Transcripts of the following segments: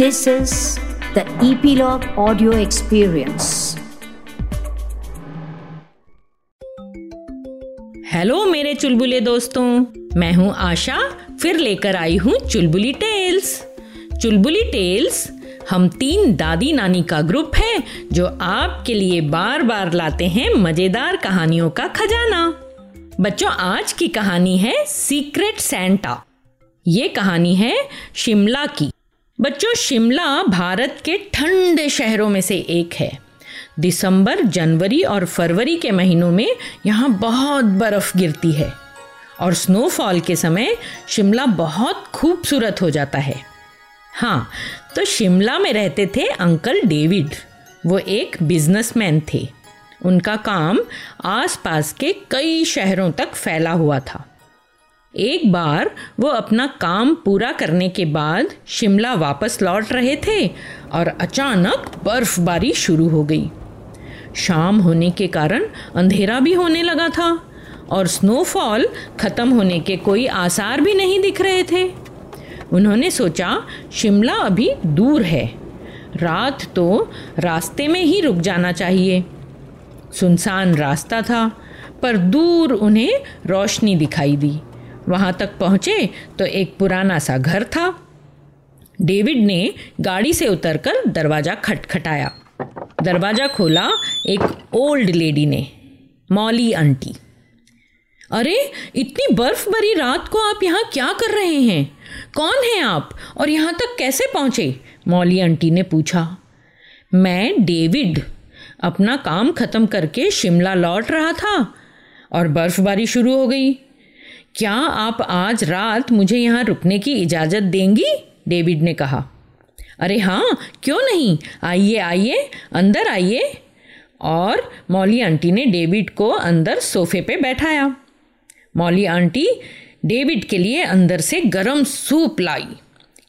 This is the Epilogue Audio Experience. Hello मेरे चुलबुले दोस्तों। मैं हूँ आशा, फिर लेकर आई हूँ चुलबुली टेल्स। चुलबुली टेल्स, हम तीन दादी नानी का ग्रुप है, जो आपके लिए बार बार लाते हैं मज़ेदार कहानियों का खजाना। बच्चों, आज की कहानी है सीक्रेट सेंटा ये कहानी है शिमला की। बच्चों, शिमला भारत के ठंडे शहरों में से एक है। दिसंबर, जनवरी और फरवरी के महीनों में यहाँ बहुत बर्फ़ गिरती है और स्नोफॉल के समय शिमला बहुत खूबसूरत हो जाता है। हाँ तो शिमला में रहते थे अंकल डेविड। वो एक बिजनेसमैन थे। उनका काम आसपास के कई शहरों तक फैला हुआ था। एक बार वो अपना काम पूरा करने के बाद शिमला वापस लौट रहे थे और अचानक बर्फबारी शुरू हो गई। शाम होने के कारण अंधेरा भी होने लगा था और स्नोफॉल ख़त्म होने के कोई आसार भी नहीं दिख रहे थे। उन्होंने सोचा, शिमला अभी दूर है। रात तो रास्ते में ही रुक जाना चाहिए। सुनसान रास्ता था, पर दूर उन्हें रोशनी दिखाई दी। वहाँ तक पहुँचे तो एक पुराना सा घर था। डेविड ने गाड़ी से उतरकर दरवाज़ा खटखटाया। दरवाज़ा खोला एक ओल्ड लेडी ने, मौली आंटी। अरे, इतनी बर्फ़ भरी रात को आप यहाँ क्या कर रहे हैं? कौन हैं आप? और यहाँ तक कैसे पहुँचे? मौली आंटी ने पूछा। मैं डेविड। अपना काम ख़त्म करके शिमला लौट रहा था और बर्फबारी शुरू हो गई। क्या आप आज रात मुझे यहाँ रुकने की इजाज़त देंगी? डेविड ने कहा। अरे हाँ क्यों नहीं? आइए आइए, अंदर आइए। और मौली आंटी ने डेविड को अंदर सोफे पे बैठाया। मौली आंटी डेविड के लिए अंदर से गरम सूप लाई,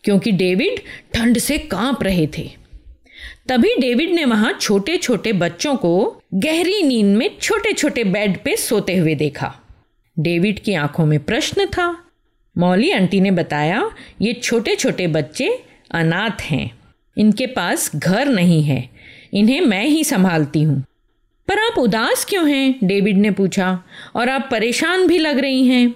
क्योंकि डेविड ठंड से काँप रहे थे। तभी डेविड ने वहाँ छोटे छोटे बच्चों को गहरी नींद में छोटे छोटे बेड पे सोते हुए देखा। डेविड की आँखों में प्रश्न था। मौली आंटी ने बताया, ये छोटे छोटे बच्चे अनाथ हैं। इनके पास घर नहीं है। इन्हें मैं ही संभालती हूँ। पर आप उदास क्यों हैं? डेविड ने पूछा। और आप परेशान भी लग रही हैं।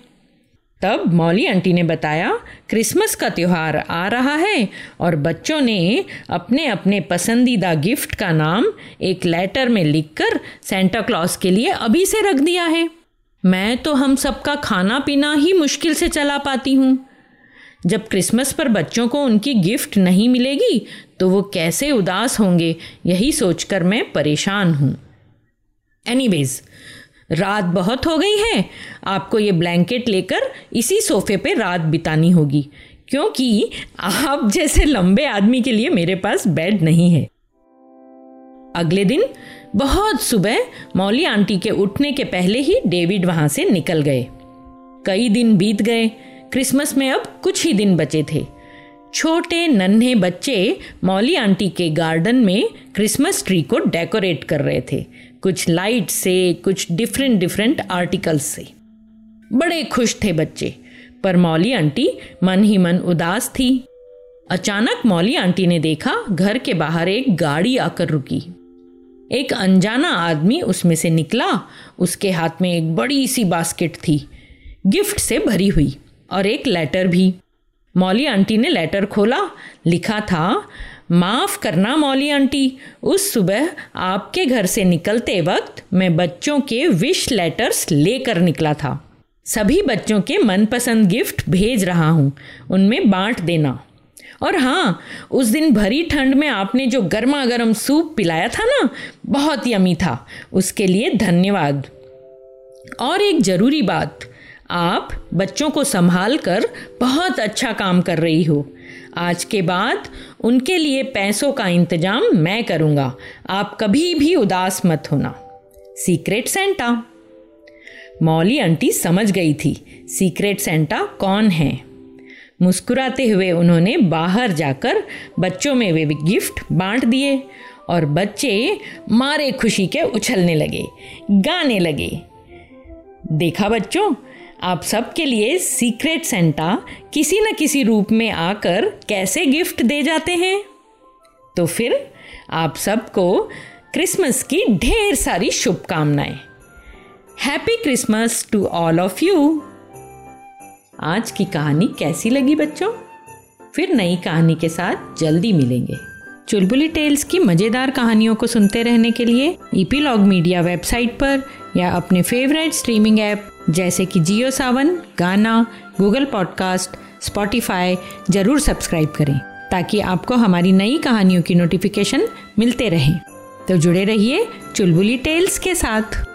तब मौली आंटी ने बताया, क्रिसमस का त्यौहार आ रहा है और बच्चों ने अपने अपने पसंदीदा गिफ्ट का नाम एक लेटर में लिखकर सेंटा क्लॉज के लिए अभी से रख दिया है। मैं तो हम सबका खाना पीना ही मुश्किल से चला पाती हूँ। जब क्रिसमस पर बच्चों को उनकी गिफ्ट नहीं मिलेगी तो वो कैसे उदास होंगे, यही सोचकर मैं परेशान हूँ। एनीवेज रात बहुत हो गई है। आपको ये ब्लैंकेट लेकर इसी सोफे पे रात बितानी होगी, क्योंकि आप जैसे लंबे आदमी के लिए मेरे पास बेड नहीं है। अगले दिन बहुत सुबह मौली आंटी के उठने के पहले ही डेविड वहाँ से निकल गए। कई दिन बीत गए, क्रिसमस में अब कुछ ही दिन बचे थे। छोटे नन्हे बच्चे मौली आंटी के गार्डन में क्रिसमस ट्री को डेकोरेट कर रहे थे। कुछ लाइट से, कुछ डिफरेंट डिफरेंट आर्टिकल्स से। बड़े खुश थे बच्चे, पर मौली आंटी मन ही मन उदास थी। अचानक मौली आंटी ने देखा, घर के बाहर एक गाड़ी आकर रुकी। एक अनजाना आदमी उसमें से निकला। उसके हाथ में एक बड़ी सी बास्केट थी। गिफ्ट से भरी हुई और एक लेटर भी। मौली आंटी ने लेटर खोला। लिखा था, माफ़ करना मौली आंटी, उस सुबह आपके घर से निकलते वक्त मैं बच्चों के विश लेटर्स लेकर निकला था। सभी बच्चों के मनपसंद गिफ्ट भेज रहा हूँ। उनमें बांट देना। और हाँ उस दिन भरी ठंड में आपने जो गर्मा गर्म सूप पिलाया था ना, बहुत यमी था। उसके लिए धन्यवाद। और एक ज़रूरी बात, आप बच्चों को संभाल कर बहुत अच्छा काम कर रही हो। आज के बाद उनके लिए पैसों का इंतज़ाम मैं करूँगा। आप कभी भी उदास मत होना। Secret Santa. मौली आंटी समझ गई थी, सीक्रेट सेंटा कौन है? मुस्कुराते हुए उन्होंने बाहर जाकर बच्चों में वे गिफ्ट बांट दिए और बच्चे मारे खुशी के उछलने लगे, गाने लगे। देखा बच्चों, आप सबके लिए सीक्रेट सेंटा किसी न किसी रूप में आकर कैसे गिफ्ट दे जाते हैं? तो फिर आप सबको क्रिसमस की ढेर सारी शुभकामनाएँ। Happy Christmas to all of you. आज की कहानी कैसी लगी बच्चों? फिर नई कहानी के साथ जल्दी मिलेंगे। चुलबुली टेल्स की मज़ेदार कहानियों को सुनते रहने के लिए ईपीलॉग मीडिया वेबसाइट पर या अपने फेवरेट स्ट्रीमिंग ऐप, जैसे कि Jio Saavn, Gaana, Google podcast, Spotify, ज़रूर सब्सक्राइब करें, ताकि आपको हमारी नई कहानियों की नोटिफिकेशन मिलते रहें। तो जुड़े रहिए चुलबुली टेल्स के साथ।